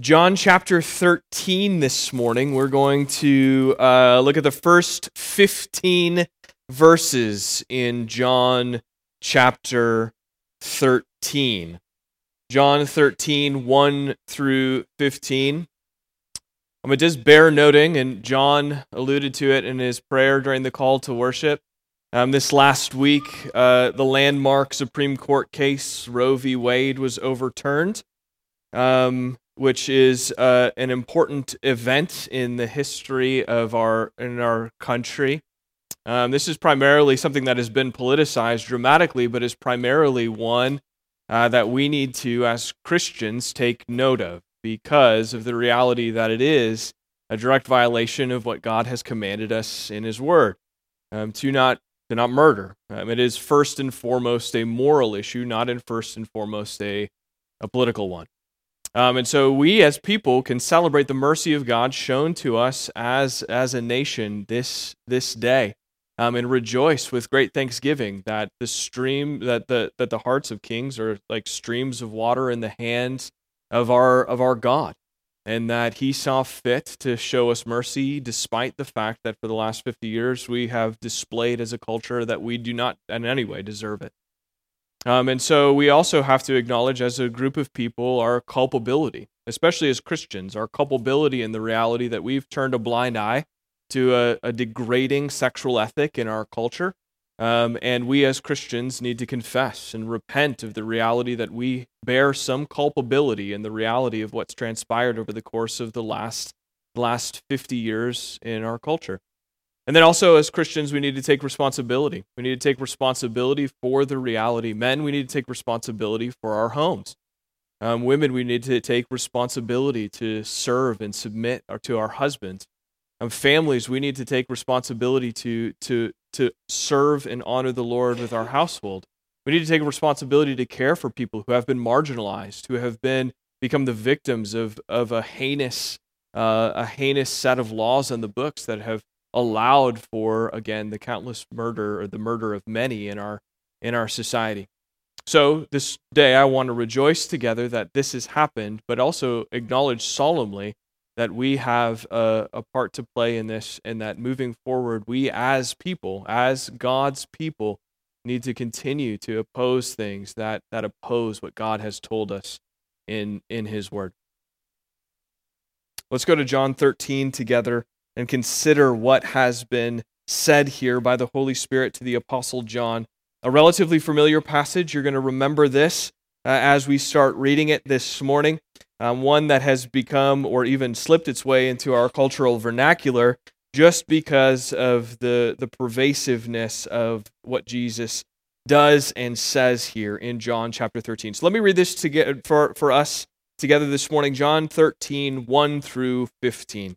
John chapter 13 this morning. We're going to uh, look at the first 15 verses in John chapter 13. John 13, 1 through 15. I'm going to just bear noting, and John alluded to it in his prayer during the call to worship. Um, this last week, uh, the landmark Supreme Court case, Roe v. Wade, was overturned. Um, which is uh, an important event in the history of our in our country. Um, this is primarily something that has been politicized dramatically, but is primarily one uh, that we need to, as Christians, take note of because of the reality that it is a direct violation of what God has commanded us in His Word um, to not to not murder. Um, it is first and foremost a moral issue, not in first and foremost a a political one. Um, and so we as people can celebrate the mercy of God shown to us as, as a nation this, this day. Um, and rejoice with great thanksgiving that the stream that the that the hearts of kings are like streams of water in the hands of our of our God, and that He saw fit to show us mercy, despite the fact that for the last fifty years we have displayed as a culture that we do not in any way deserve it. Um, and so we also have to acknowledge as a group of people our culpability, especially as Christians, our culpability in the reality that we've turned a blind eye to a, a degrading sexual ethic in our culture. Um, and we as Christians need to confess and repent of the reality that we bear some culpability in the reality of what's transpired over the course of the last, last 50 years in our culture. And then also, as Christians, we need to take responsibility. We need to take responsibility for the reality. Men, we need to take responsibility for our homes. Um, women, we need to take responsibility to serve and submit to our husbands. Um, families, we need to take responsibility to, to, to serve and honor the Lord with our household. We need to take responsibility to care for people who have been marginalized, who have been become the victims of, of a heinous uh, a heinous set of laws in the books that have allowed for again the countless murder or the murder of many in our in our society. So this day I want to rejoice together that this has happened, but also acknowledge solemnly that we have a, a part to play in this and that moving forward we as people, as God's people, need to continue to oppose things that, that oppose what God has told us in, in his word. Let's go to John 13 together and consider what has been said here by the Holy Spirit to the Apostle John. A relatively familiar passage. You're going to remember this uh, as we start reading it this morning. Um, one that has become or even slipped its way into our cultural vernacular just because of the, the pervasiveness of what Jesus does and says here in John chapter 13. So let me read this to get, for, for us together this morning John 13, 1 through 15.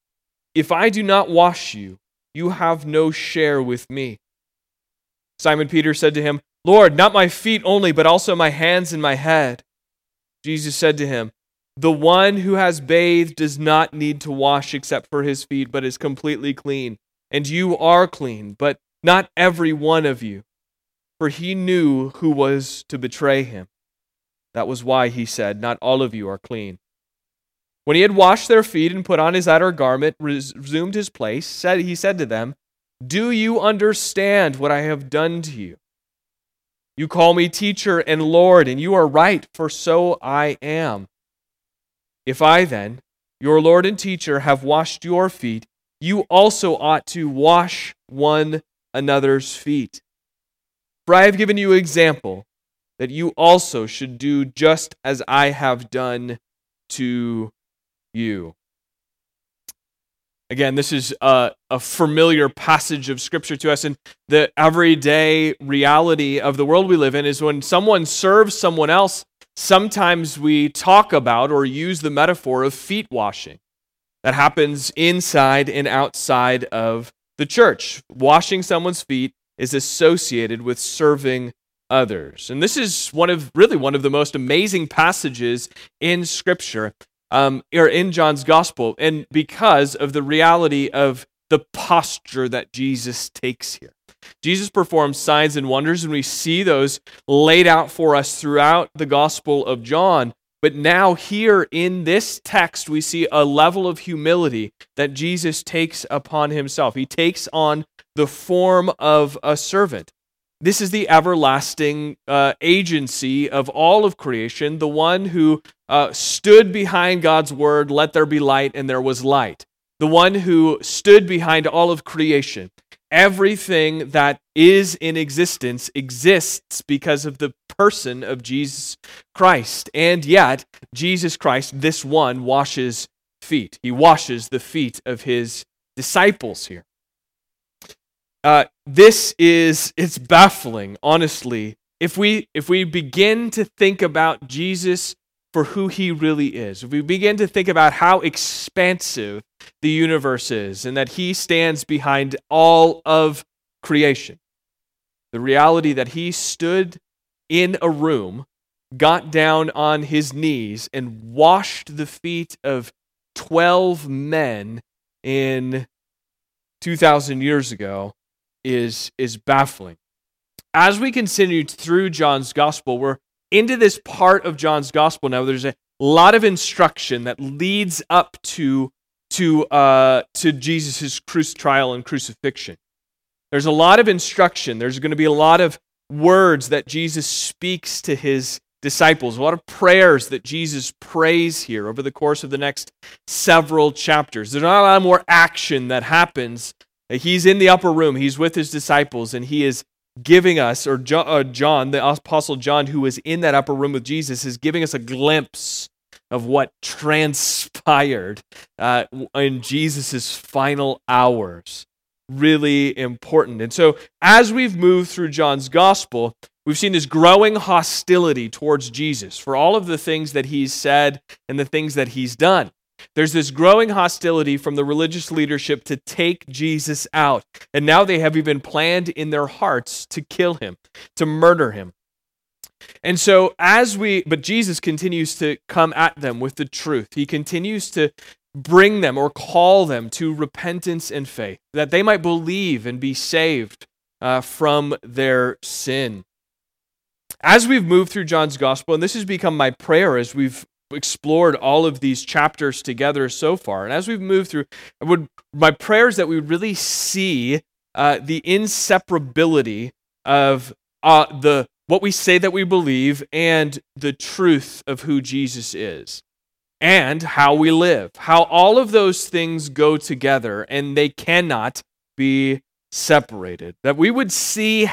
if I do not wash you, you have no share with me. Simon Peter said to him, Lord, not my feet only, but also my hands and my head. Jesus said to him, The one who has bathed does not need to wash except for his feet, but is completely clean. And you are clean, but not every one of you. For he knew who was to betray him. That was why he said, Not all of you are clean. When he had washed their feet and put on his outer garment, resumed his place, said, he said to them, Do you understand what I have done to you? You call me teacher and Lord, and you are right, for so I am. If I then, your Lord and teacher, have washed your feet, you also ought to wash one another's feet. For I have given you example that you also should do just as I have done to you. Again, this is a, a, familiar passage of Scripture to us. And the everyday reality of the world we live in is when someone serves someone else, sometimes we talk about or use the metaphor of feet washing. That happens inside and outside of the church. Washing someone's feet is associated with serving others. And this is one of really one of the most amazing passages in Scripture, um, or in John's Gospel, and because of the reality of the posture that Jesus takes here. Jesus performs signs and wonders, and we see those laid out for us throughout the Gospel of John. But now, here in this text, we see a level of humility that Jesus takes upon himself. He takes on the form of a servant. This is the everlasting uh, agency of all of creation, the one who uh, stood behind God's word, let there be light, and there was light. The one who stood behind all of creation. Everything that is in existence exists because of the person of Jesus Christ. And yet, Jesus Christ, this one, washes feet. He washes the feet of his disciples here. Uh, this is it's baffling, honestly. If we if we begin to think about Jesus for who he really is, if we begin to think about how expansive the universe is and that he stands behind all of creation, the reality that he stood in a room, got down on his knees, and washed the feet of 12 men in 2,000 years ago is, is baffling. As we continue through John's gospel, we're into this part of John's gospel now. There's a lot of instruction that leads up to, to, uh, to Jesus' cruci- trial and crucifixion. There's a lot of instruction. There's going to be a lot of words that Jesus speaks to his disciples, a lot of prayers that Jesus prays here over the course of the next several chapters. There's not a lot more action that happens He's in the upper room, he's with his disciples, and he is giving us, or uh, John, the Apostle John, who was in that upper room with Jesus, is giving us a glimpse of what transpired uh, in Jesus' final hours. Really important. And so, as we've moved through John's gospel, we've seen this growing hostility towards Jesus for all of the things that he's said and the things that he's done. There's this growing hostility from the religious leadership to take Jesus out. And now they have even planned in their hearts to kill him, to murder him. And so, as we, but Jesus continues to come at them with the truth. He continues to bring them or call them to repentance and faith, that they might believe and be saved uh, from their sin. As we've moved through John's gospel, and this has become my prayer as we've explored all of these chapters together so far. And as we've moved through, I would my prayer is that we really see uh, the inseparability of uh, the what we say that we believe and the truth of who Jesus is and how we live. How all of those things go together and they cannot be separated. That we would see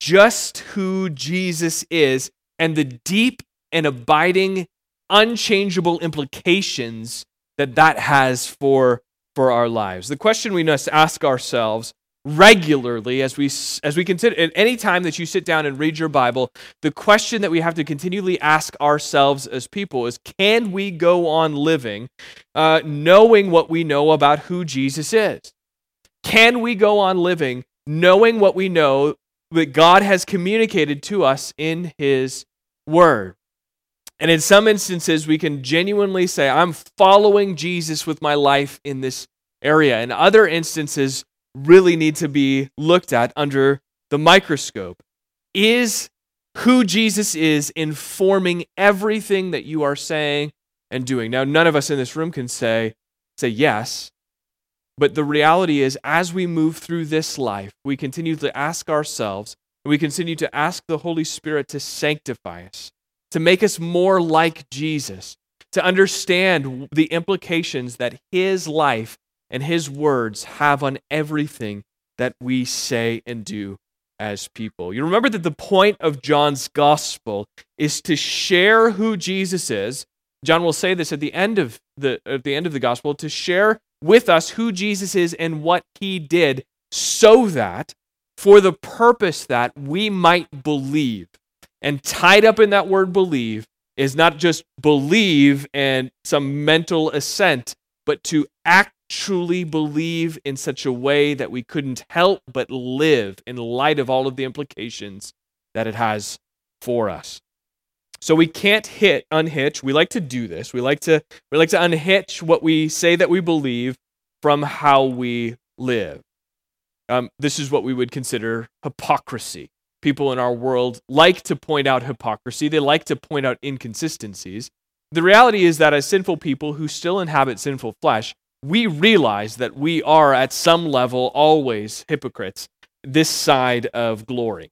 just who Jesus is and the deep and abiding unchangeable implications that that has for, for our lives. The question we must ask ourselves regularly as we as we consider at any time that you sit down and read your bible the question that we have to continually ask ourselves as people is can we go on living uh, knowing what we know about who jesus is can we go on living knowing what we know that god has communicated to us in his word and in some instances, we can genuinely say, I'm following Jesus with my life in this area. And other instances really need to be looked at under the microscope. Is who Jesus is informing everything that you are saying and doing? Now, none of us in this room can say, say yes. But the reality is, as we move through this life, we continue to ask ourselves, and we continue to ask the Holy Spirit to sanctify us to make us more like Jesus, to understand the implications that his life and his words have on everything that we say and do as people. You remember that the point of John's gospel is to share who Jesus is. John will say this at the end of the at the end of the gospel to share with us who Jesus is and what he did so that for the purpose that we might believe. And tied up in that word believe is not just believe and some mental assent, but to actually believe in such a way that we couldn't help but live in light of all of the implications that it has for us. So we can't hit unhitch. We like to do this. We like to we like to unhitch what we say that we believe from how we live. Um, this is what we would consider hypocrisy. People in our world like to point out hypocrisy. They like to point out inconsistencies. The reality is that as sinful people who still inhabit sinful flesh, we realize that we are at some level always hypocrites this side of glory.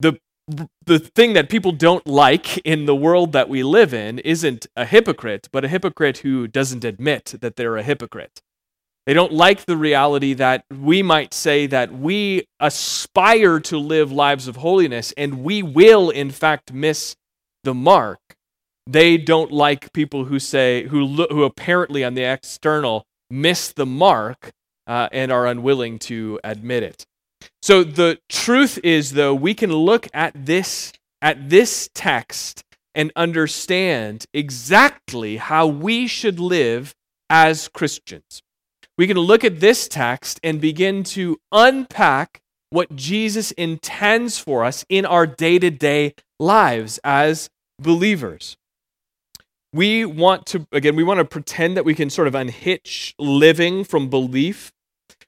The the thing that people don't like in the world that we live in isn't a hypocrite, but a hypocrite who doesn't admit that they're a hypocrite. They don't like the reality that we might say that we aspire to live lives of holiness and we will, in fact, miss the mark. They don't like people who say, who, look, who apparently on the external miss the mark uh, and are unwilling to admit it. So the truth is, though, we can look at this at this text and understand exactly how we should live as Christians we can look at this text and begin to unpack what Jesus intends for us in our day to day lives as believers. We want to, again, we want to pretend that we can sort of unhitch living from belief,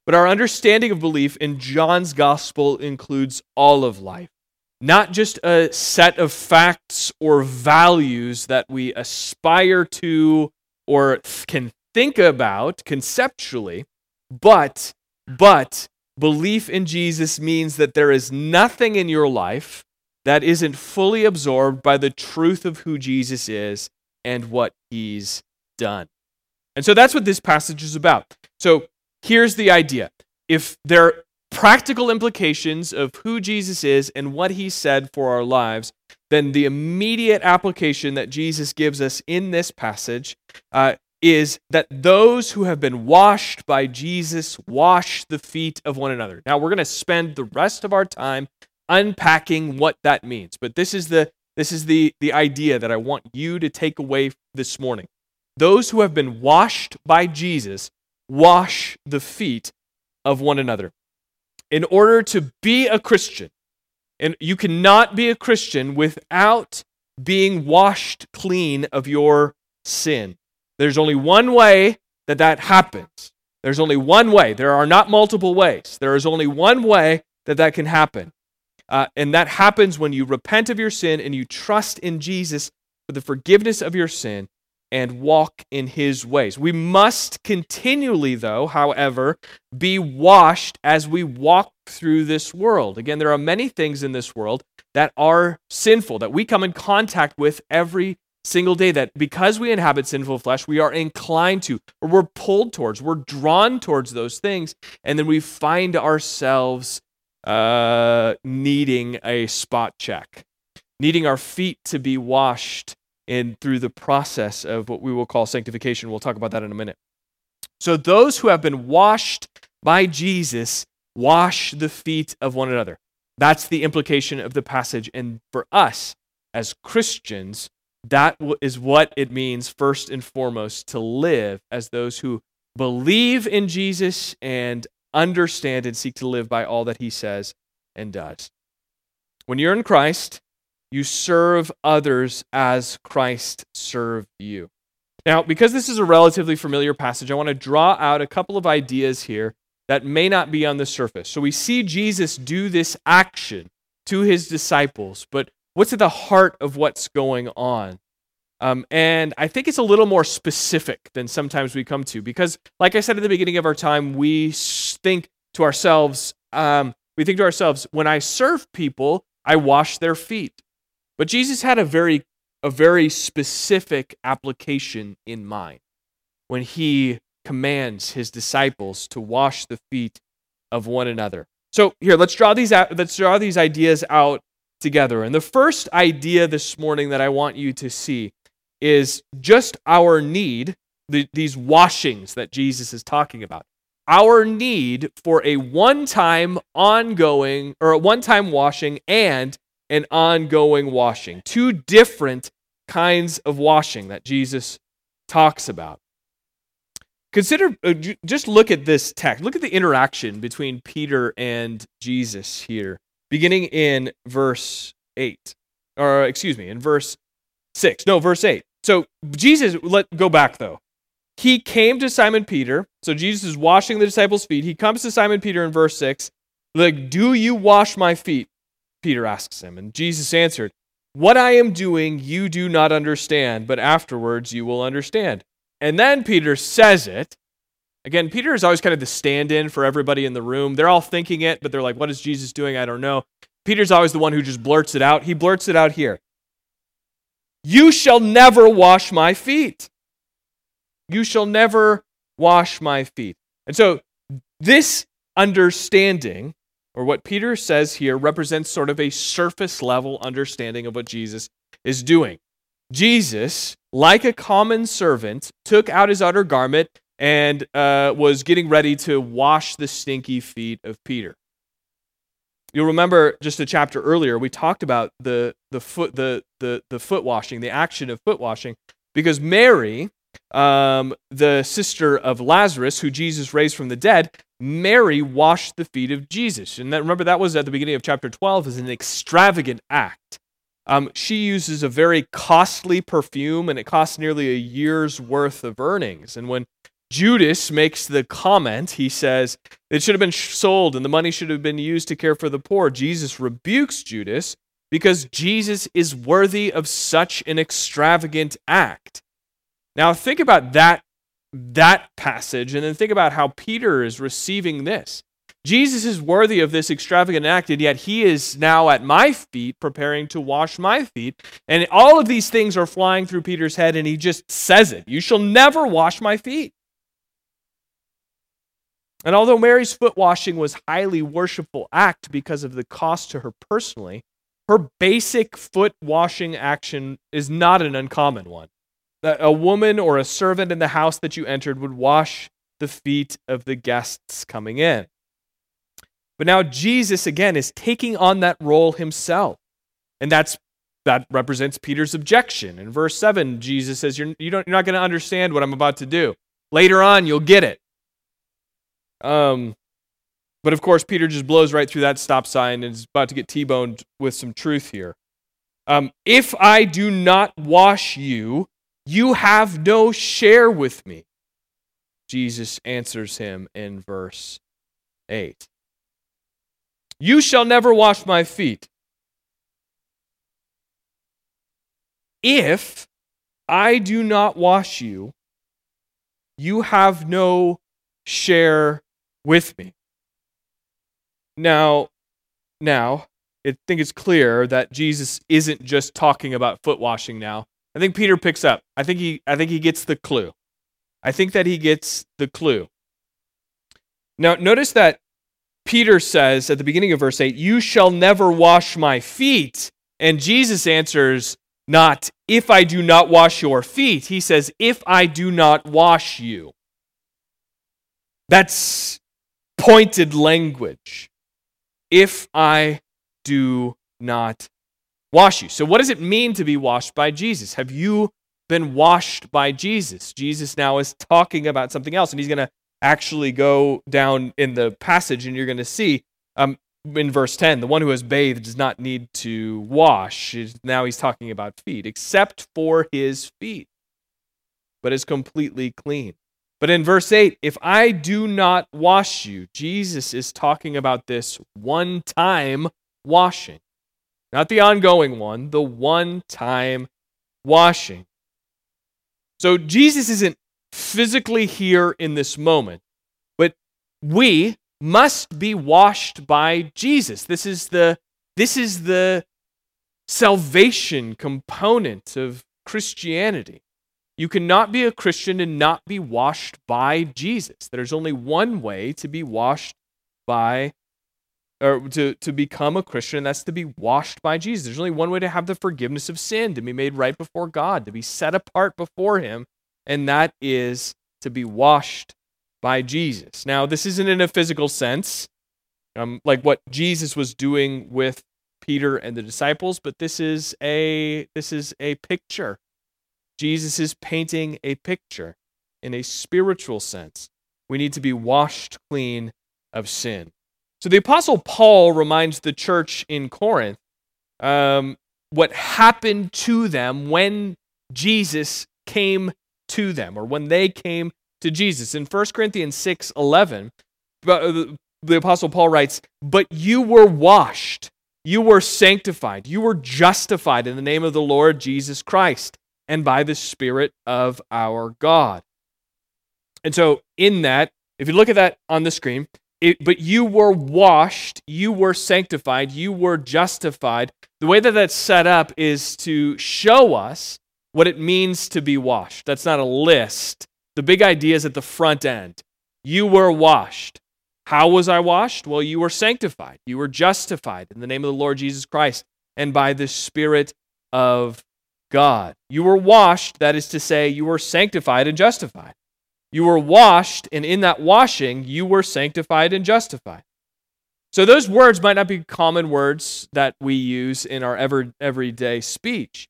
but our understanding of belief in John's gospel includes all of life, not just a set of facts or values that we aspire to or can think about conceptually, but but belief in Jesus means that there is nothing in your life that isn't fully absorbed by the truth of who Jesus is and what he's done. And so that's what this passage is about. So here's the idea. If there are practical implications of who Jesus is and what he said for our lives, then the immediate application that Jesus gives us in this passage uh, is that those who have been washed by Jesus wash the feet of one another. Now, we're going to spend the rest of our time unpacking what that means. But this is the this is the the idea that I want you to take away this morning. Those who have been washed by Jesus wash the feet of one another. In order to be a Christian, and you cannot be a Christian without being washed clean of your sin. There's only one way that that happens. There's only one way. There are not multiple ways. There is only one way that that can happen. Uh, and that happens when you repent of your sin and you trust in Jesus for the forgiveness of your sin and walk in his ways. We must continually, though, however, be washed as we walk through this world. Again, there are many things in this world that are sinful, that we come in contact with every single day that because we inhabit sinful flesh, we are inclined to, or we're pulled towards, we're drawn towards those things, and then we find ourselves uh, needing a spot check, needing our feet to be washed in through the process of what we will call sanctification. We'll talk about that in a minute. So those who have been washed by Jesus wash the feet of one another. That's the implication of the passage. And for us as Christians, that is what it means, first and foremost, to live as those who believe in Jesus and understand and seek to live by all that he says and does. When you're in Christ, you serve others as Christ served you. Now, because this is a relatively familiar passage, I want to draw out a couple of ideas here that may not be on the surface. So we see Jesus do this action to his disciples, but what's at the heart of what's going on. Um, and I think it's a little more specific than sometimes we come to because, like I said at the beginning of our time, we think to ourselves, um, we think to ourselves, when I serve people, I wash their feet. But Jesus had a very a very specific application in mind when he commands his disciples to wash the feet of one another. So here, let's draw these out, let's draw these ideas out together. And the first idea this morning that I want you to see is just our need, the, these washings that Jesus is talking about. Our need for a one time ongoing or a one time washing and an ongoing washing. Two different kinds of washing that Jesus talks about. Consider, uh, just look at this text. Look at the interaction between Peter and Jesus here, beginning in verse 8. Or, excuse me, in verse 6. No, verse 8. So, Jesus, let go back though. He came to Simon Peter. So, Jesus is washing the disciples' feet. He comes to Simon Peter in verse 6. Like, do you wash my feet? Peter asks him. And Jesus answered, What I am doing you do not understand, but afterwards you will understand. And then Peter says it. Again, Peter is always kind of the stand in for everybody in the room. They're all thinking it, but they're like, what is Jesus doing? I don't know. Peter's always the one who just blurts it out. He blurts it out here You shall never wash my feet. You shall never wash my feet. And so, this understanding, or what Peter says here, represents sort of a surface level understanding of what Jesus is doing. Jesus, like a common servant, took out his outer garment and uh, was getting ready to wash the stinky feet of Peter. You'll remember just a chapter earlier, we talked about the, the, foot, the, the, the foot washing, the action of foot washing, because Mary, um, the sister of Lazarus, who Jesus raised from the dead, Mary washed the feet of Jesus. And that, remember, that was at the beginning of chapter 12 as an extravagant act. Um, she uses a very costly perfume, and it costs nearly a year's worth of earnings. And when Judas makes the comment, he says, It should have been sold and the money should have been used to care for the poor. Jesus rebukes Judas because Jesus is worthy of such an extravagant act. Now, think about that, that passage, and then think about how Peter is receiving this. Jesus is worthy of this extravagant act, and yet he is now at my feet preparing to wash my feet. And all of these things are flying through Peter's head, and he just says it You shall never wash my feet. And although Mary's foot washing was highly worshipful act because of the cost to her personally, her basic foot washing action is not an uncommon one. A woman or a servant in the house that you entered would wash the feet of the guests coming in. But now Jesus again is taking on that role himself. And that's that represents Peter's objection. In verse 7, Jesus says, You're, you don't, you're not going to understand what I'm about to do. Later on, you'll get it. Um, but of course, Peter just blows right through that stop sign and is about to get T boned with some truth here. Um, if I do not wash you, you have no share with me. Jesus answers him in verse 8. You shall never wash my feet. If I do not wash you, you have no share with me. Now, now, I think it's clear that Jesus isn't just talking about foot washing now. I think Peter picks up. I think he I think he gets the clue. I think that he gets the clue. Now, notice that Peter says at the beginning of verse 8, You shall never wash my feet. And Jesus answers, Not if I do not wash your feet. He says, If I do not wash you. That's pointed language. If I do not wash you. So, what does it mean to be washed by Jesus? Have you been washed by Jesus? Jesus now is talking about something else, and he's going to actually go down in the passage and you're going to see um, in verse 10 the one who has bathed does not need to wash now he's talking about feet except for his feet but is completely clean but in verse 8 if i do not wash you jesus is talking about this one time washing not the ongoing one the one time washing so jesus isn't physically here in this moment. But we must be washed by Jesus. This is the this is the salvation component of Christianity. You cannot be a Christian and not be washed by Jesus. There's only one way to be washed by or to, to become a Christian, and that's to be washed by Jesus. There's only one way to have the forgiveness of sin, to be made right before God, to be set apart before Him, and that is to be washed by Jesus. Now, this isn't in a physical sense, um, like what Jesus was doing with Peter and the disciples, but this is a this is a picture. Jesus is painting a picture in a spiritual sense. We need to be washed clean of sin. So the Apostle Paul reminds the church in Corinth um, what happened to them when Jesus came to them, or when they came to Jesus. In 1 Corinthians 6 11, uh, the Apostle Paul writes, But you were washed, you were sanctified, you were justified in the name of the Lord Jesus Christ, and by the Spirit of our God. And so, in that, if you look at that on the screen, it, but you were washed, you were sanctified, you were justified. The way that that's set up is to show us what it means to be washed. That's not a list. The big idea is at the front end. You were washed. How was I washed? Well, you were sanctified. You were justified in the name of the Lord Jesus Christ and by the Spirit of God. You were washed, that is to say, you were sanctified and justified. You were washed, and in that washing, you were sanctified and justified. So, those words might not be common words that we use in our ever, everyday speech.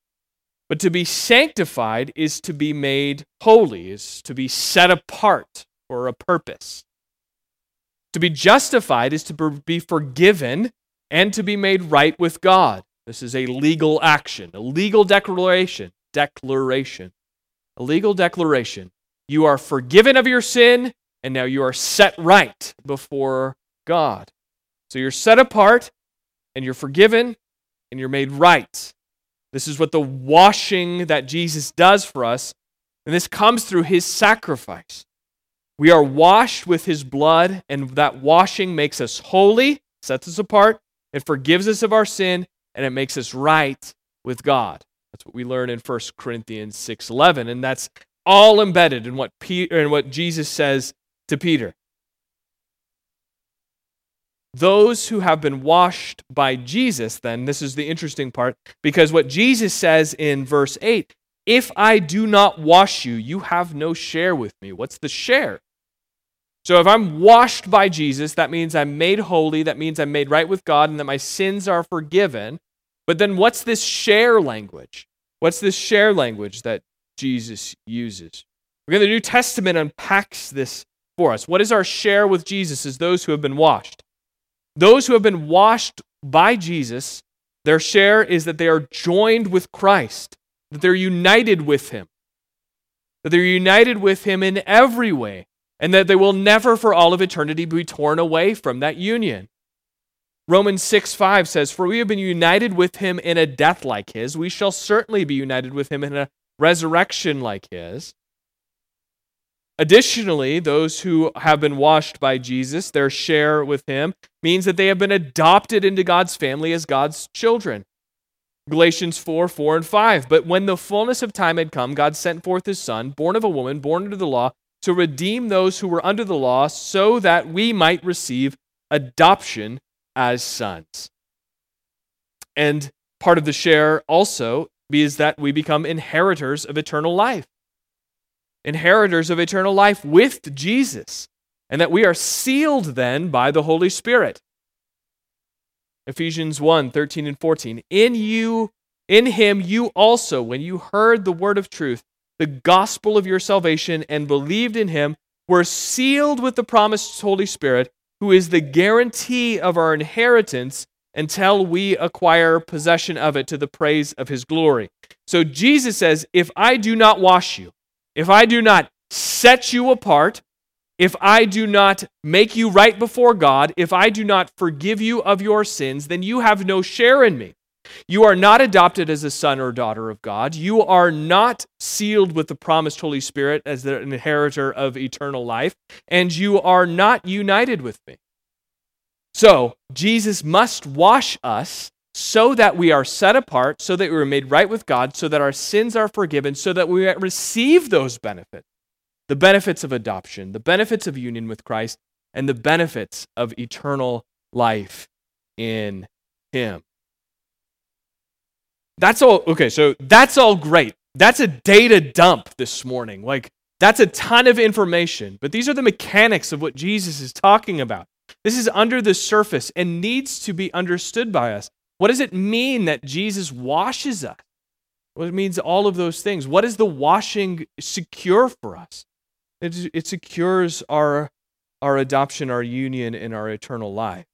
But to be sanctified is to be made holy, is to be set apart for a purpose. To be justified is to be forgiven and to be made right with God. This is a legal action, a legal declaration. Declaration. A legal declaration you are forgiven of your sin, and now you are set right before God. So you're set apart, and you're forgiven, and you're made right. This is what the washing that Jesus does for us, and this comes through his sacrifice. We are washed with his blood, and that washing makes us holy, sets us apart, it forgives us of our sin, and it makes us right with God. That's what we learn in 1 Corinthians 6:11, and that's all embedded in what Peter and what Jesus says to Peter. Those who have been washed by Jesus, then, this is the interesting part, because what Jesus says in verse 8 if I do not wash you, you have no share with me. What's the share? So if I'm washed by Jesus, that means I'm made holy, that means I'm made right with God, and that my sins are forgiven. But then what's this share language? What's this share language that Jesus uses. Again, the New Testament unpacks this for us. What is our share with Jesus as those who have been washed? Those who have been washed by Jesus, their share is that they are joined with Christ, that they're united with Him, that they're united with Him in every way, and that they will never for all of eternity be torn away from that union. Romans 6 5 says, For we have been united with him in a death like his. We shall certainly be united with him in a resurrection like his. Additionally, those who have been washed by Jesus, their share with him, means that they have been adopted into God's family as God's children. Galatians 4 4 and 5. But when the fullness of time had come, God sent forth his Son, born of a woman, born under the law, to redeem those who were under the law, so that we might receive adoption as sons. And part of the share also is that we become inheritors of eternal life. Inheritors of eternal life with Jesus, and that we are sealed then by the Holy Spirit. Ephesians 1 13 and 14. In you, in him, you also, when you heard the word of truth, the gospel of your salvation, and believed in him, were sealed with the promised Holy Spirit, who is the guarantee of our inheritance until we acquire possession of it to the praise of his glory. So Jesus says, If I do not wash you, if I do not set you apart, if I do not make you right before God, if I do not forgive you of your sins, then you have no share in me. You are not adopted as a son or daughter of God. You are not sealed with the promised Holy Spirit as the inheritor of eternal life, and you are not united with me. So, Jesus must wash us so that we are set apart, so that we are made right with God, so that our sins are forgiven, so that we receive those benefits the benefits of adoption, the benefits of union with Christ, and the benefits of eternal life in Him. That's all. Okay, so that's all great. That's a data dump this morning. Like, that's a ton of information, but these are the mechanics of what Jesus is talking about. This is under the surface and needs to be understood by us. What does it mean that Jesus washes us? What it means all of those things. What does the washing secure for us? It, it secures our, our adoption, our union, and our eternal life.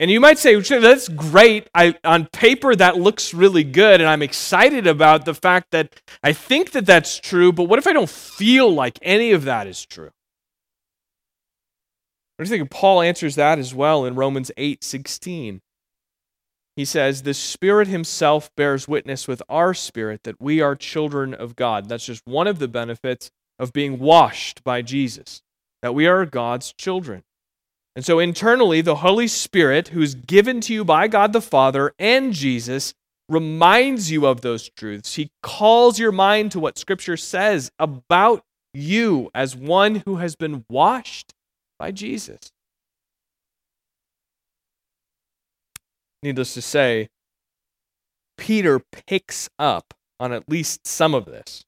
And you might say, that's great. I, on paper, that looks really good, and I'm excited about the fact that I think that that's true, but what if I don't feel like any of that is true? I think Paul answers that as well in Romans 8 16. He says, The Spirit Himself bears witness with our spirit that we are children of God. That's just one of the benefits of being washed by Jesus, that we are God's children. And so internally, the Holy Spirit, who's given to you by God the Father and Jesus, reminds you of those truths. He calls your mind to what Scripture says about you as one who has been washed by Jesus. Needless to say, Peter picks up on at least some of this.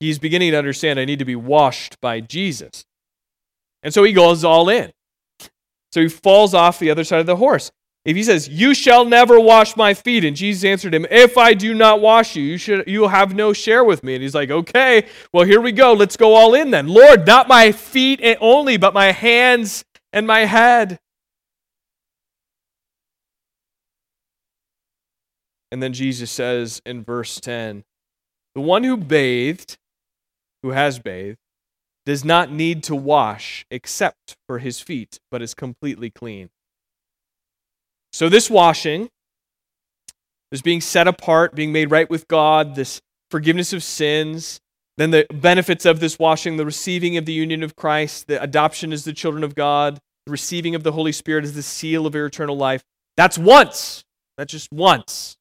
He's beginning to understand I need to be washed by Jesus. And so he goes all in. So he falls off the other side of the horse. If he says, "You shall never wash my feet," and Jesus answered him, "If I do not wash you, you should you have no share with me." And he's like, "Okay, well here we go. Let's go all in then. Lord, not my feet only, but my hands and my head." And then Jesus says in verse 10, "The one who bathed who has bathed does not need to wash except for his feet, but is completely clean. So, this washing, this being set apart, being made right with God, this forgiveness of sins, then the benefits of this washing, the receiving of the union of Christ, the adoption as the children of God, the receiving of the Holy Spirit as the seal of your eternal life. That's once. That's just once.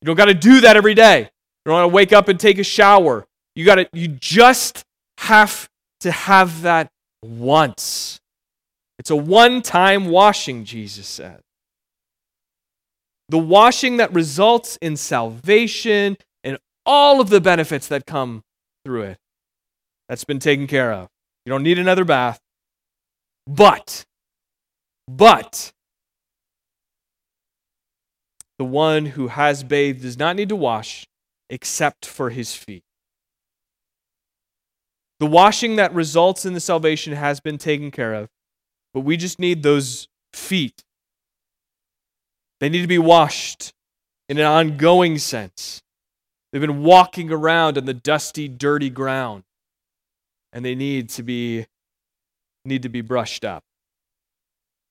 You don't got to do that every day. You don't want to wake up and take a shower. You got to you just have to have that once. It's a one-time washing, Jesus said. The washing that results in salvation and all of the benefits that come through it. That's been taken care of. You don't need another bath. But, but, the one who has bathed does not need to wash except for his feet. The washing that results in the salvation has been taken care of, but we just need those feet. They need to be washed in an ongoing sense. They've been walking around on the dusty, dirty ground, and they need to be need to be brushed up.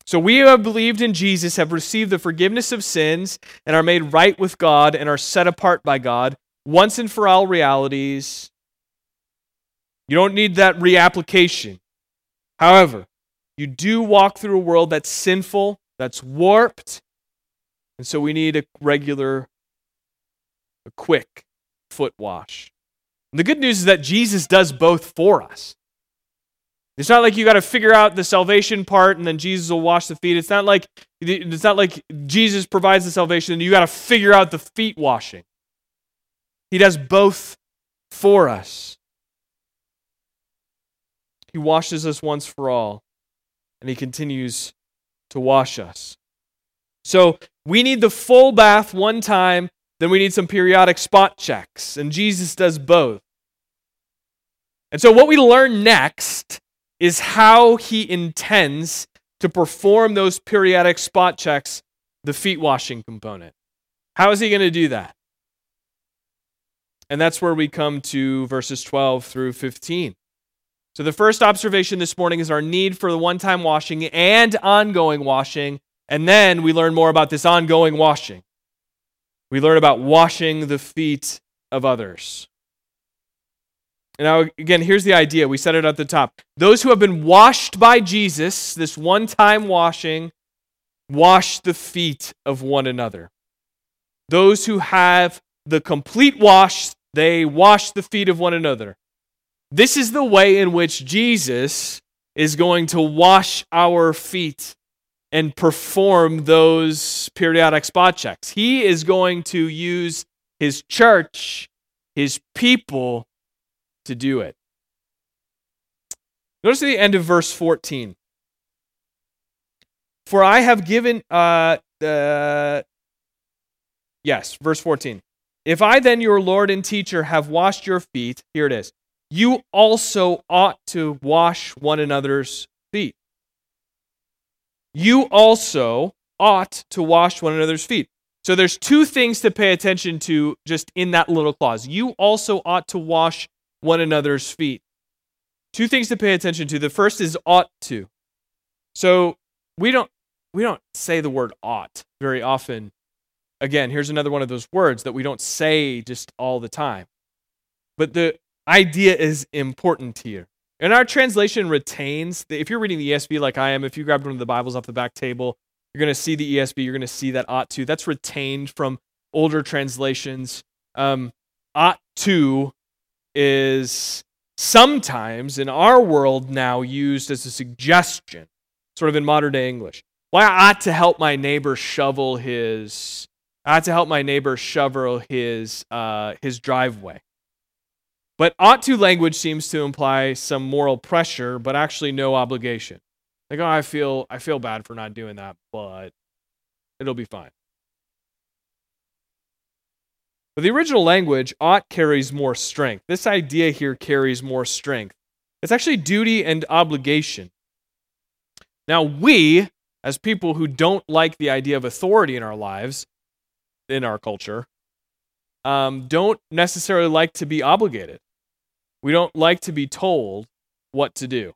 So we who have believed in Jesus have received the forgiveness of sins and are made right with God and are set apart by God once and for all realities you don't need that reapplication. However, you do walk through a world that's sinful, that's warped, and so we need a regular, a quick foot wash. And the good news is that Jesus does both for us. It's not like you got to figure out the salvation part and then Jesus will wash the feet. It's not like it's not like Jesus provides the salvation and you got to figure out the feet washing. He does both for us. He washes us once for all, and He continues to wash us. So we need the full bath one time, then we need some periodic spot checks, and Jesus does both. And so what we learn next is how He intends to perform those periodic spot checks, the feet washing component. How is He going to do that? And that's where we come to verses 12 through 15. So, the first observation this morning is our need for the one time washing and ongoing washing. And then we learn more about this ongoing washing. We learn about washing the feet of others. Now, again, here's the idea. We said it at the top. Those who have been washed by Jesus, this one time washing, wash the feet of one another. Those who have the complete wash, they wash the feet of one another. This is the way in which Jesus is going to wash our feet and perform those periodic spot checks. He is going to use his church, his people, to do it. Notice the end of verse 14. For I have given, uh, uh, yes, verse 14. If I then, your Lord and teacher, have washed your feet, here it is, you also ought to wash one another's feet. You also ought to wash one another's feet. So there's two things to pay attention to just in that little clause. You also ought to wash one another's feet. Two things to pay attention to. The first is ought to. So we don't we don't say the word ought very often. Again, here's another one of those words that we don't say just all the time. But the idea is important here. And our translation retains, if you're reading the ESV like I am, if you grabbed one of the Bibles off the back table, you're going to see the ESV, you're going to see that ought to. That's retained from older translations. Um, ought to is sometimes in our world now used as a suggestion, sort of in modern day English. Well, I ought to help my neighbor shovel his. I ought to help my neighbor shovel his uh, his driveway. But ought to language seems to imply some moral pressure, but actually no obligation. Like, oh, I feel I feel bad for not doing that, but it'll be fine. But the original language, ought carries more strength. This idea here carries more strength. It's actually duty and obligation. Now, we, as people who don't like the idea of authority in our lives, in our culture, um, don't necessarily like to be obligated. We don't like to be told what to do.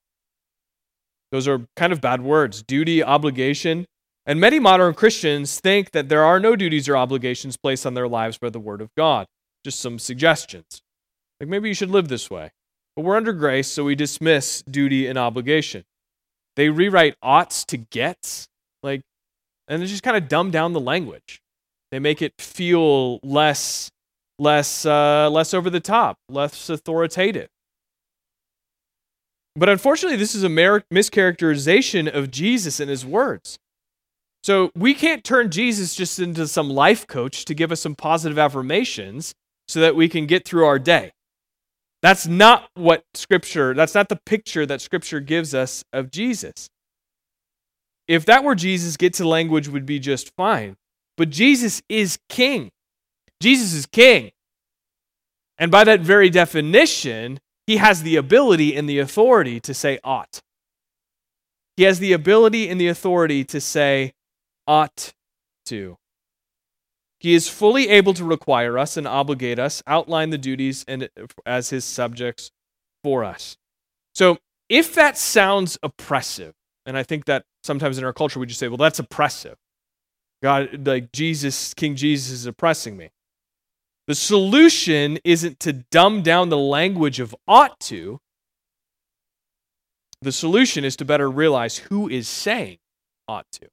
Those are kind of bad words duty, obligation. And many modern Christians think that there are no duties or obligations placed on their lives by the Word of God. Just some suggestions. Like maybe you should live this way. But we're under grace, so we dismiss duty and obligation. They rewrite oughts to gets, like, and they just kind of dumb down the language. They make it feel less, less, uh, less over the top, less authoritative. But unfortunately, this is a mer- mischaracterization of Jesus and his words. So we can't turn Jesus just into some life coach to give us some positive affirmations so that we can get through our day. That's not what Scripture, that's not the picture that Scripture gives us of Jesus. If that were Jesus, get to language would be just fine. But Jesus is king. Jesus is king. And by that very definition, he has the ability and the authority to say ought. He has the ability and the authority to say ought to. He is fully able to require us and obligate us, outline the duties and as his subjects for us. So, if that sounds oppressive, and I think that sometimes in our culture we just say, well, that's oppressive. God, like Jesus, King Jesus is oppressing me. The solution isn't to dumb down the language of ought to. The solution is to better realize who is saying ought to.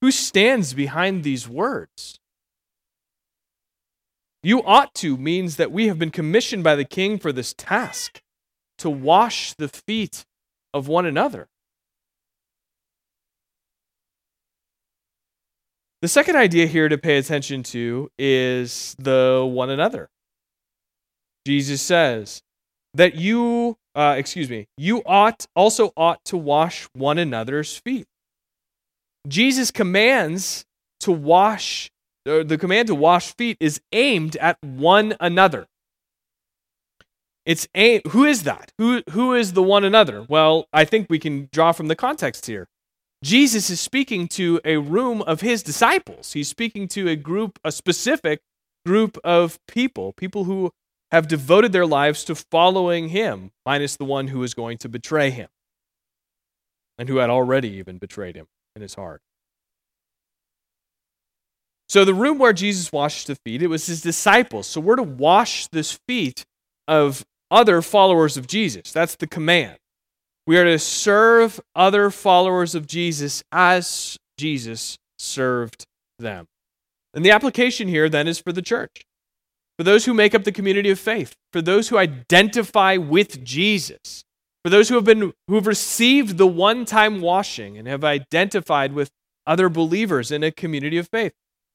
Who stands behind these words? You ought to means that we have been commissioned by the king for this task to wash the feet of one another. The second idea here to pay attention to is the one another. Jesus says that you, uh, excuse me, you ought also ought to wash one another's feet. Jesus commands to wash, the command to wash feet is aimed at one another. It's aim, who is that? Who, who is the one another? Well, I think we can draw from the context here. Jesus is speaking to a room of his disciples. He's speaking to a group, a specific group of people, people who have devoted their lives to following him, minus the one who is going to betray him and who had already even betrayed him in his heart. So, the room where Jesus washed the feet, it was his disciples. So, we're to wash the feet of other followers of Jesus. That's the command. We are to serve other followers of Jesus as Jesus served them. And the application here then is for the church, for those who make up the community of faith, for those who identify with Jesus, for those who have been who have received the one-time washing and have identified with other believers in a community of faith.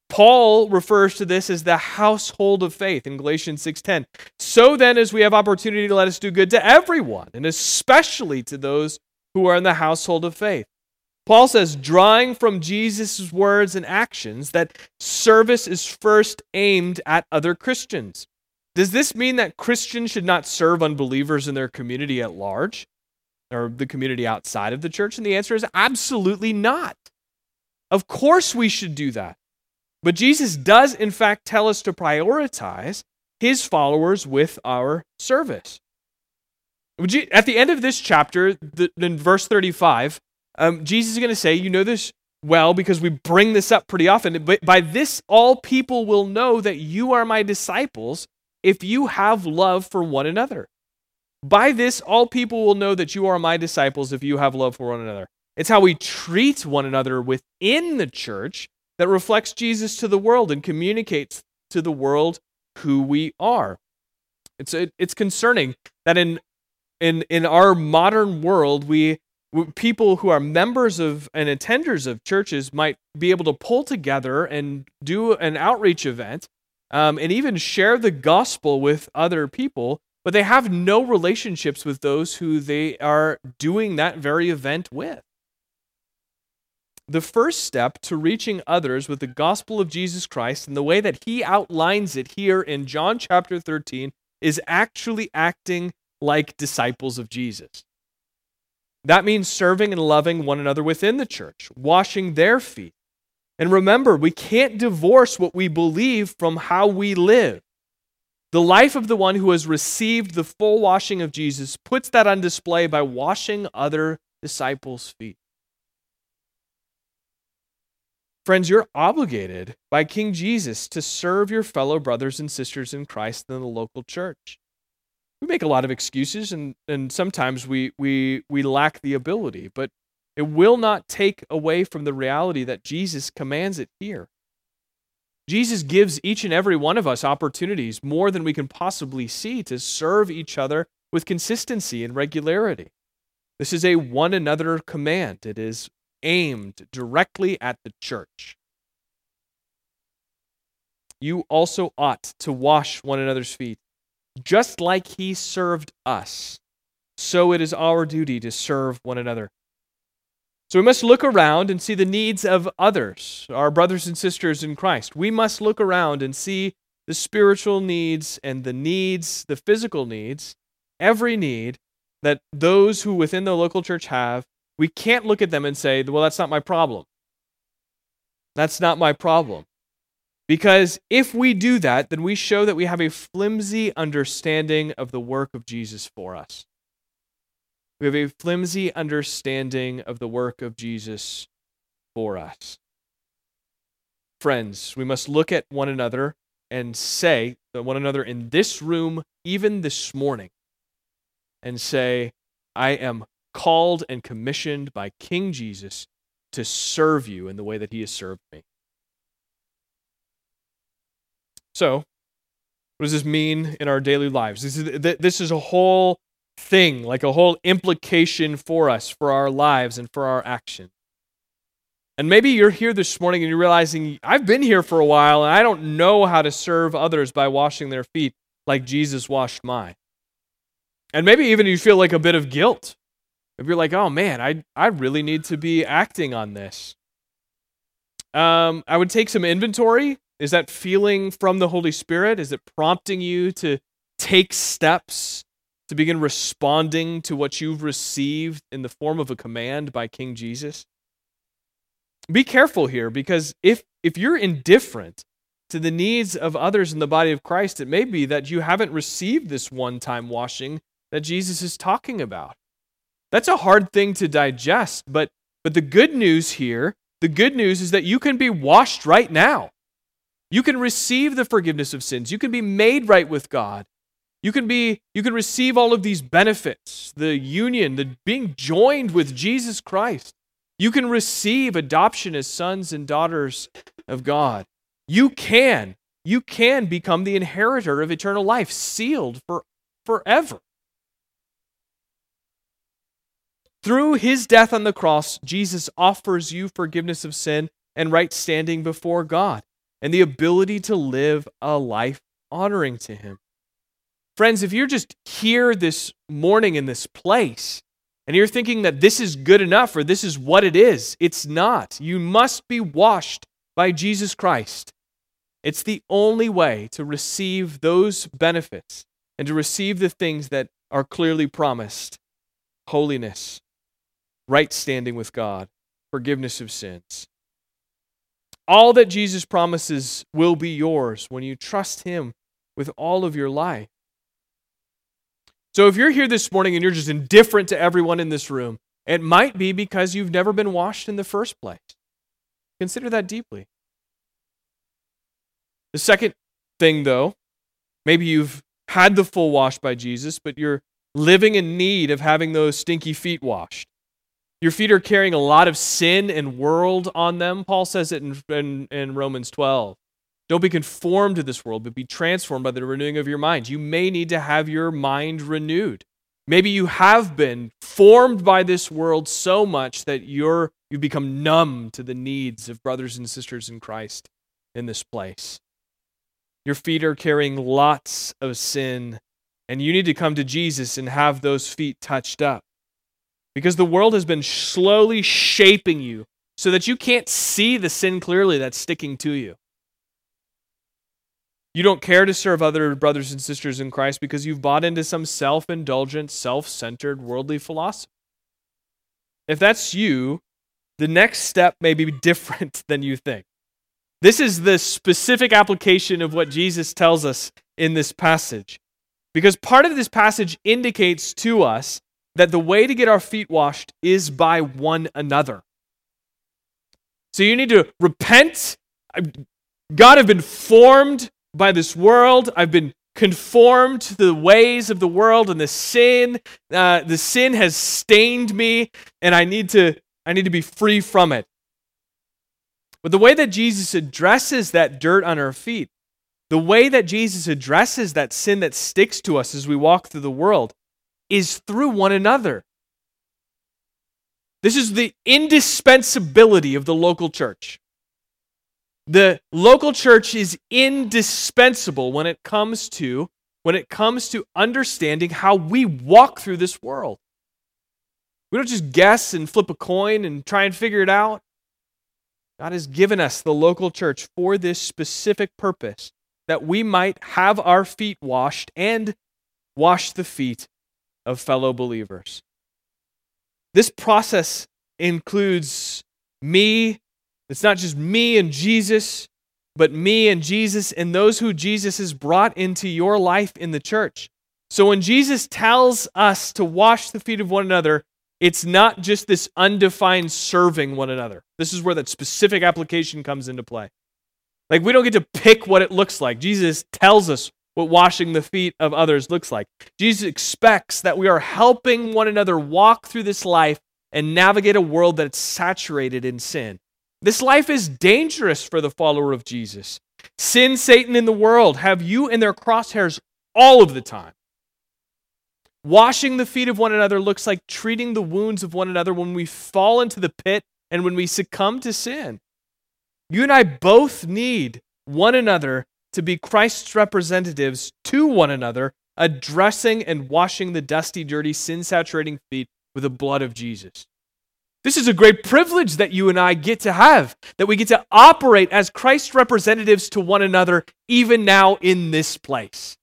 Paul refers to this as the household of faith in Galatians 6:10. So then as we have opportunity to let us do good to everyone and especially to those who are in the household of faith. Paul says drawing from Jesus' words and actions that service is first aimed at other Christians. Does this mean that Christians should not serve unbelievers in their community at large or the community outside of the church? And the answer is absolutely not. Of course we should do that. But Jesus does, in fact, tell us to prioritize his followers with our service. At the end of this chapter, in verse 35, um, Jesus is going to say, You know this well because we bring this up pretty often, but by this all people will know that you are my disciples if you have love for one another. By this all people will know that you are my disciples if you have love for one another. It's how we treat one another within the church that reflects Jesus to the world and communicates to the world who we are. It's it's concerning that in in in our modern world we people who are members of and attenders of churches might be able to pull together and do an outreach event um, and even share the gospel with other people, but they have no relationships with those who they are doing that very event with the first step to reaching others with the gospel of Jesus Christ and the way that he outlines it here in John chapter 13 is actually acting like disciples of Jesus. That means serving and loving one another within the church, washing their feet. And remember, we can't divorce what we believe from how we live. The life of the one who has received the full washing of Jesus puts that on display by washing other disciples' feet. Friends, you're obligated by King Jesus to serve your fellow brothers and sisters in Christ in the local church. We make a lot of excuses and, and sometimes we, we, we lack the ability, but it will not take away from the reality that Jesus commands it here. Jesus gives each and every one of us opportunities more than we can possibly see to serve each other with consistency and regularity. This is a one another command. It is aimed directly at the church. You also ought to wash one another's feet, just like he served us. So it is our duty to serve one another. So we must look around and see the needs of others, our brothers and sisters in Christ. We must look around and see the spiritual needs and the needs, the physical needs, every need that those who within the local church have we can't look at them and say, well, that's not my problem. That's not my problem. Because if we do that, then we show that we have a flimsy understanding of the work of Jesus for us. We have a flimsy understanding of the work of Jesus for us. Friends, we must look at one another and say that one another in this room, even this morning, and say, I am called and commissioned by King Jesus to serve you in the way that he has served me. So, what does this mean in our daily lives? This is, this is a whole thing, like a whole implication for us, for our lives, and for our action. And maybe you're here this morning and you're realizing, I've been here for a while and I don't know how to serve others by washing their feet like Jesus washed mine. And maybe even you feel like a bit of guilt if you're like, oh man, I, I really need to be acting on this. Um, I would take some inventory. Is that feeling from the Holy Spirit? Is it prompting you to take steps to begin responding to what you've received in the form of a command by King Jesus? Be careful here because if if you're indifferent to the needs of others in the body of Christ, it may be that you haven't received this one-time washing that Jesus is talking about. That's a hard thing to digest, but but the good news here, the good news is that you can be washed right now. You can receive the forgiveness of sins. You can be made right with God You can be you can receive all of these benefits, the union, the being joined with Jesus Christ. You can receive adoption as sons and daughters of God. You can you can become the inheritor of eternal life, sealed for forever. Through his death on the cross, Jesus offers you forgiveness of sin and right standing before God and the ability to live a life honoring to him. Friends, if you're just here this morning in this place and you're thinking that this is good enough or this is what it is, it's not. You must be washed by Jesus Christ. It's the only way to receive those benefits and to receive the things that are clearly promised holiness, right standing with God, forgiveness of sins. All that Jesus promises will be yours when you trust Him with all of your life. So if you're here this morning and you're just indifferent to everyone in this room, it might be because you've never been washed in the first place. Consider that deeply. The second thing, though, maybe you've had the full wash by Jesus, but you're living in need of having those stinky feet washed. Your feet are carrying a lot of sin and world on them. Paul says it in, in, in, Romans 12. Don't be conformed to this world, but be transformed by the renewing of your mind. You may need to have your mind renewed. Maybe you have been formed by this world so much that you're, you've become numb to the needs of brothers and sisters in Christ in this place. Your feet are carrying lots of sin, and you need to come to Jesus and have those feet touched up. Because the world has been slowly shaping you so that you can't see the sin clearly that's sticking to you. You don't care to serve other brothers and sisters in Christ because you've bought into some self indulgent, self centered, worldly philosophy. If that's you, the next step may be different than you think. This is the specific application of what Jesus tells us in this passage. Because part of this passage indicates to us that the way to get our feet washed is by one another. So you need to repent. God, I've been formed by this world. I've been conformed to the ways of the world and the sin. Uh, the sin has stained me, and I need to. I need to be free from it. But the way that Jesus addresses that dirt on our feet, the way that Jesus addresses that sin that sticks to us as we walk through the world, is through one another. This is the indispensability of the local church. The local church is indispensable when it comes to when it comes to understanding how we walk through this world. We don't just guess and flip a coin and try and figure it out. God has given us the local church for this specific purpose that we might have our feet washed and wash the feet of fellow believers. This process includes me, it's not just me and Jesus, but me and Jesus and those who Jesus has brought into your life in the church. So when Jesus tells us to wash the feet of one another, it's not just this undefined serving one another. This is where that specific application comes into play. Like, we don't get to pick what it looks like. Jesus tells us what washing the feet of others looks like. Jesus expects that we are helping one another walk through this life and navigate a world that's saturated in sin. This life is dangerous for the follower of Jesus. Sin, Satan, in the world have you in their crosshairs all of the time. Washing the feet of one another looks like treating the wounds of one another when we fall into the pit and when we succumb to sin. You and I both need one another to be Christ's representatives to one another, addressing and washing the dusty, dirty, sin saturating feet with the blood of Jesus. This is a great privilege that you and I get to have, that we get to operate as Christ's representatives to one another, even now in this place.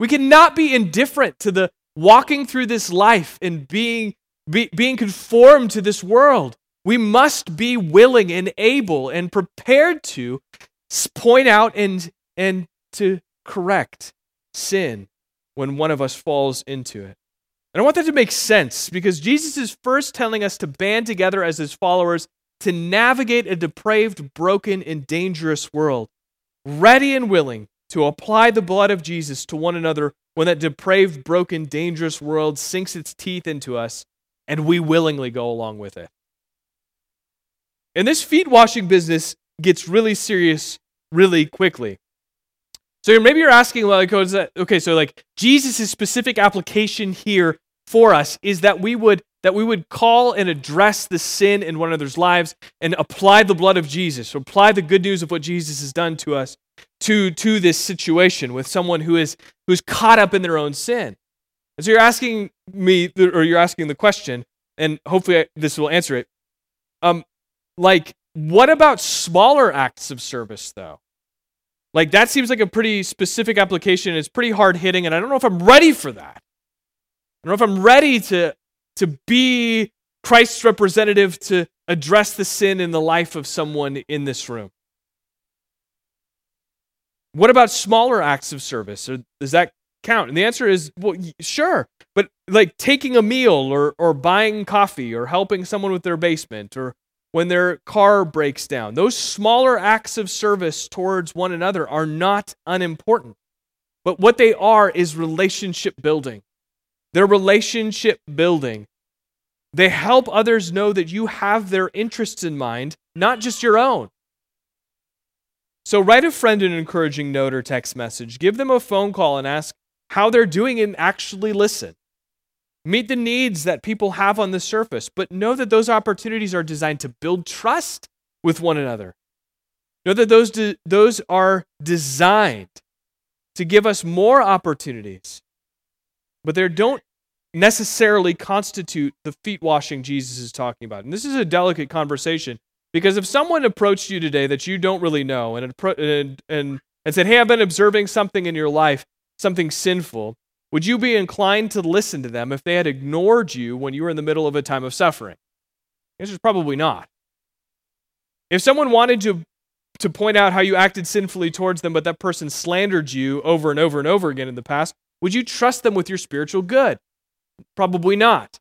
We cannot be indifferent to the walking through this life and being, be, being conformed to this world. We must be willing and able and prepared to point out and, and to correct sin when one of us falls into it. And I want that to make sense because Jesus is first telling us to band together as his followers to navigate a depraved, broken, and dangerous world, ready and willing to apply the blood of Jesus to one another when that depraved, broken, dangerous world sinks its teeth into us and we willingly go along with it. And this feet washing business gets really serious really quickly. So maybe you're asking, like, oh, that, okay, so like Jesus' specific application here for us is that we would that we would call and address the sin in one another's lives and apply the blood of Jesus, apply the good news of what Jesus has done to us to, to this situation with someone who is who's caught up in their own sin. And so you're asking me, or you're asking the question, and hopefully this will answer it. Um, like, what about smaller acts of service, though? Like, that seems like a pretty specific application. It's pretty hard hitting, and I don't know if I'm ready for that. I don't know if I'm ready to, to be Christ's representative to address the sin in the life of someone in this room. What about smaller acts of service? Or does that count? And the answer is, well, sure. But like taking a meal or, or buying coffee or helping someone with their basement or when their car breaks down, those smaller acts of service towards one another are not unimportant. But what they are is relationship building. They're relationship building. They help others know that you have their interests in mind, not just your own. So write a friend an encouraging note or text message. Give them a phone call and ask how they're doing and actually listen. Meet the needs that people have on the surface, but know that those opportunities are designed to build trust with one another. Know that those, de- those are designed to give us more opportunities, but they don't necessarily constitute the feet washing Jesus is talking about. And this is a delicate conversation because if someone approached you today that you don't really know and, and, and, and said, Hey, I've been observing something in your life, something sinful, would you be inclined to listen to them if they had ignored you when you were in the middle of a time of suffering? The answer is probably not. If someone wanted to, to point out how you acted sinfully towards them, but that person slandered you over and over and over again in the past, would you trust them with your spiritual good? Probably not.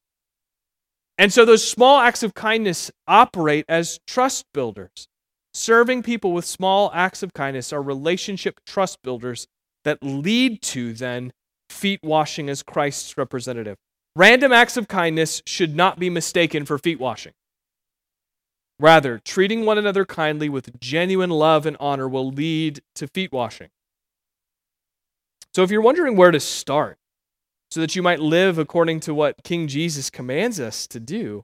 And so those small acts of kindness operate as trust builders. Serving people with small acts of kindness are relationship trust builders that lead to then feet washing as Christ's representative. Random acts of kindness should not be mistaken for feet washing. Rather, treating one another kindly with genuine love and honor will lead to feet washing. So, if you're wondering where to start, so that you might live according to what King Jesus commands us to do.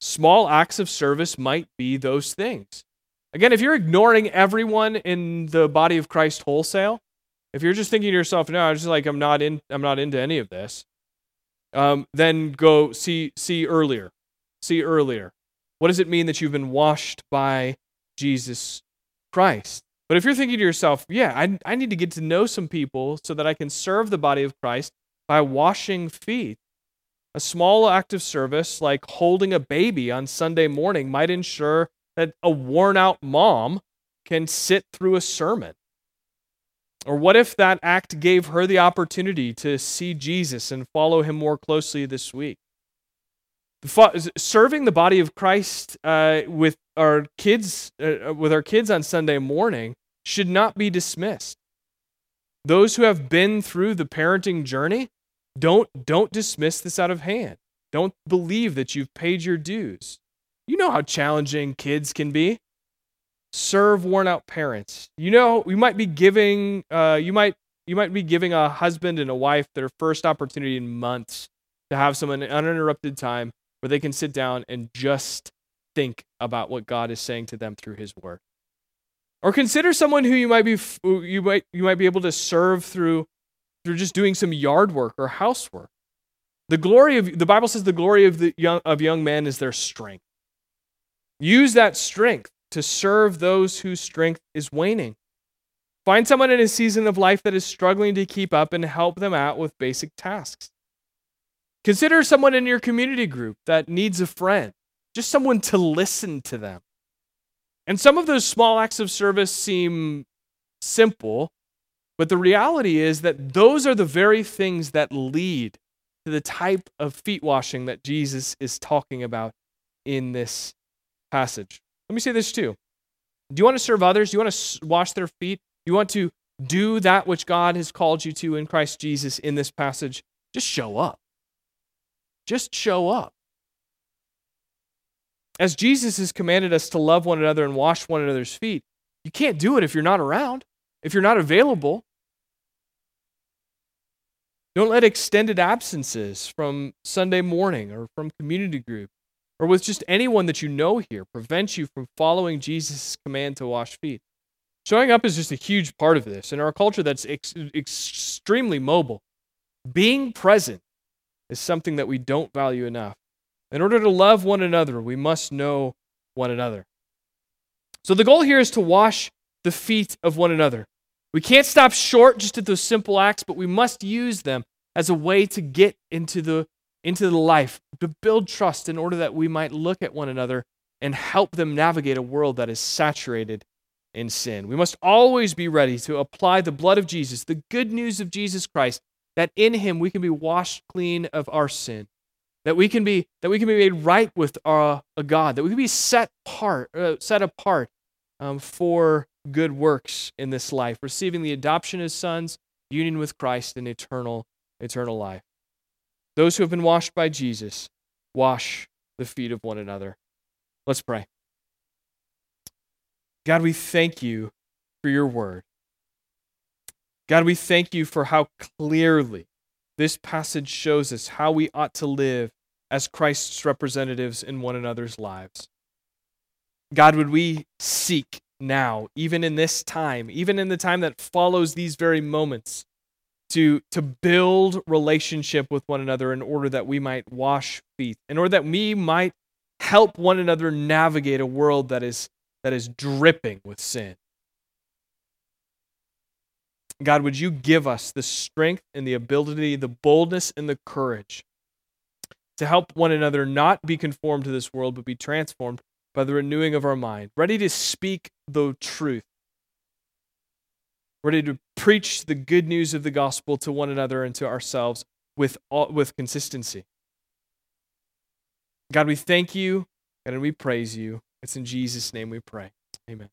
Small acts of service might be those things. Again, if you're ignoring everyone in the body of Christ wholesale, if you're just thinking to yourself, no, I'm just like I'm not in I'm not into any of this, um, then go see see earlier. See earlier. What does it mean that you've been washed by Jesus Christ? But if you're thinking to yourself, yeah, I, I need to get to know some people so that I can serve the body of Christ by washing feet. A small act of service, like holding a baby on Sunday morning, might ensure that a worn out mom can sit through a sermon. Or what if that act gave her the opportunity to see Jesus and follow him more closely this week? Serving the body of Christ uh, with our kids, uh, with our kids on Sunday morning, should not be dismissed. Those who have been through the parenting journey don't, don't dismiss this out of hand. Don't believe that you've paid your dues. You know how challenging kids can be. Serve worn out parents. You know, you might be giving, uh, you might, you might be giving a husband and a wife their first opportunity in months to have some uninterrupted time where they can sit down and just think about what God is saying to them through His Word. Or consider someone who you might be you might you might be able to serve through through just doing some yard work or housework. The glory of the Bible says the glory of the young of young men is their strength. Use that strength to serve those whose strength is waning. Find someone in a season of life that is struggling to keep up and help them out with basic tasks. Consider someone in your community group that needs a friend, just someone to listen to them. And some of those small acts of service seem simple, but the reality is that those are the very things that lead to the type of feet washing that Jesus is talking about in this passage. Let me say this too. Do you want to serve others? Do you want to wash their feet? Do you want to do that which God has called you to in Christ Jesus in this passage, just show up. Just show up. As Jesus has commanded us to love one another and wash one another's feet, you can't do it if you're not around, if you're not available. Don't let extended absences from Sunday morning or from community group or with just anyone that you know here prevent you from following Jesus' command to wash feet. Showing up is just a huge part of this. In our culture that's ex- extremely mobile, being present is something that we don't value enough. In order to love one another, we must know one another. So the goal here is to wash the feet of one another. We can't stop short just at those simple acts, but we must use them as a way to get into the into the life, to build trust in order that we might look at one another and help them navigate a world that is saturated in sin. We must always be ready to apply the blood of Jesus, the good news of Jesus Christ, that in him we can be washed clean of our sin. That we can be that we can be made right with our, a God, that we can be set apart, uh, set apart um, for good works in this life, receiving the adoption as sons, union with Christ, and eternal eternal life. Those who have been washed by Jesus wash the feet of one another. Let's pray. God, we thank you for your word. God, we thank you for how clearly this passage shows us how we ought to live as Christ's representatives in one another's lives. God, would we seek now, even in this time, even in the time that follows these very moments, to, to build relationship with one another in order that we might wash feet, in order that we might help one another navigate a world that is, that is dripping with sin. God, would you give us the strength and the ability, the boldness and the courage to help one another not be conformed to this world, but be transformed by the renewing of our mind, ready to speak the truth, ready to preach the good news of the gospel to one another and to ourselves with, all, with consistency. God, we thank you and we praise you. It's in Jesus' name we pray. Amen.